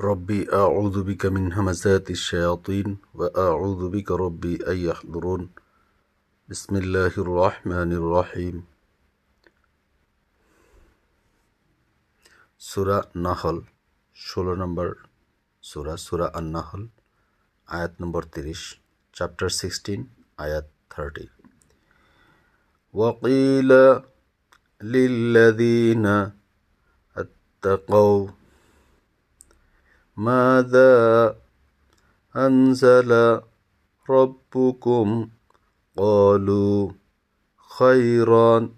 ربي أعوذ بك من همزات الشياطين وأعوذ بك ربي أن يحضرون بسم الله الرحمن الرحيم সুরা নাহল ষোলো নম্বর সুরা সুরা আন্নাহল আয়াত নম্বর তিরিশ চ্যাপ্টার সিক্সটিন আয়াত থার্টি وقيل للذين اتقوا ماذا أنزل ربكم؟ قالوا خيرا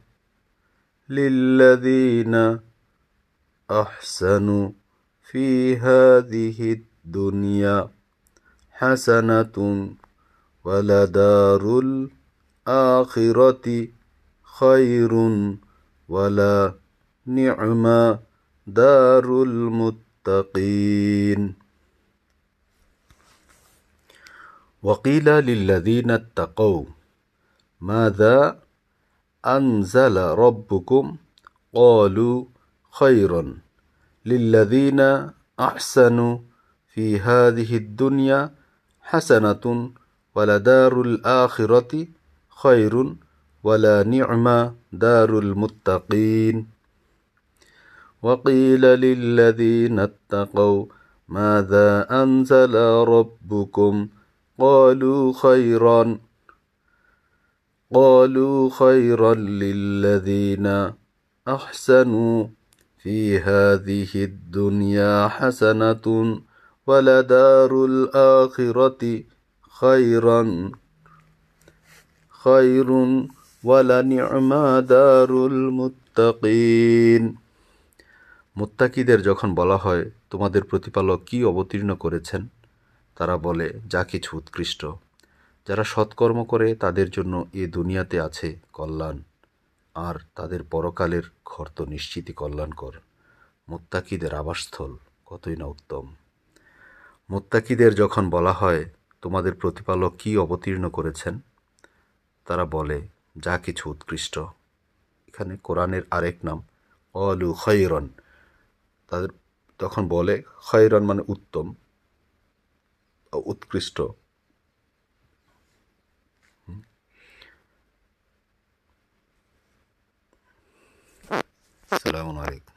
للذين أحسنوا في هذه الدنيا حسنة ولدار الآخرة خير ولا نعم دار المتقين وقيل للذين اتقوا ماذا أنزل ربكم؟ قالوا خيرا للذين أحسنوا في هذه الدنيا حسنة ولدار الآخرة خير ولا نعم دار المتقين. وقيل للذين اتقوا ماذا أنزل ربكم؟ قالوا خيرا. قالوا خيرا للذين أحسنوا في هذه الدنيا حسنة ولدار الآخرة خيرا. خير ولنعم دار المتقين. মুত্তাকিদের যখন বলা হয়, তোমাদের প্রতিপালক কি অবতীর্ণ করেছেন? তারা বলে, যা কিছু উৎকৃষ্ট। যারা সৎকর্ম করে, তাদের জন্য এ দুনিয়াতে আছে কল্যাণ। আর তাদের পরকালের ঘর তো নিশ্চিতই কল্যাণকর। মোত্তাকিদের আবাসস্থল কতই না উত্তম। মোত্তাকিদের যখন বলা হয়, তোমাদের প্রতিপালক কি অবতীর্ণ করেছেন? তারা বলে, যা কিছু উৎকৃষ্ট। এখানে কোরআনের আরেক নাম অলু খৈরন তাদের তখন বলে খৈরন মানে উত্তম উৎকৃষ্ট السلام عليكم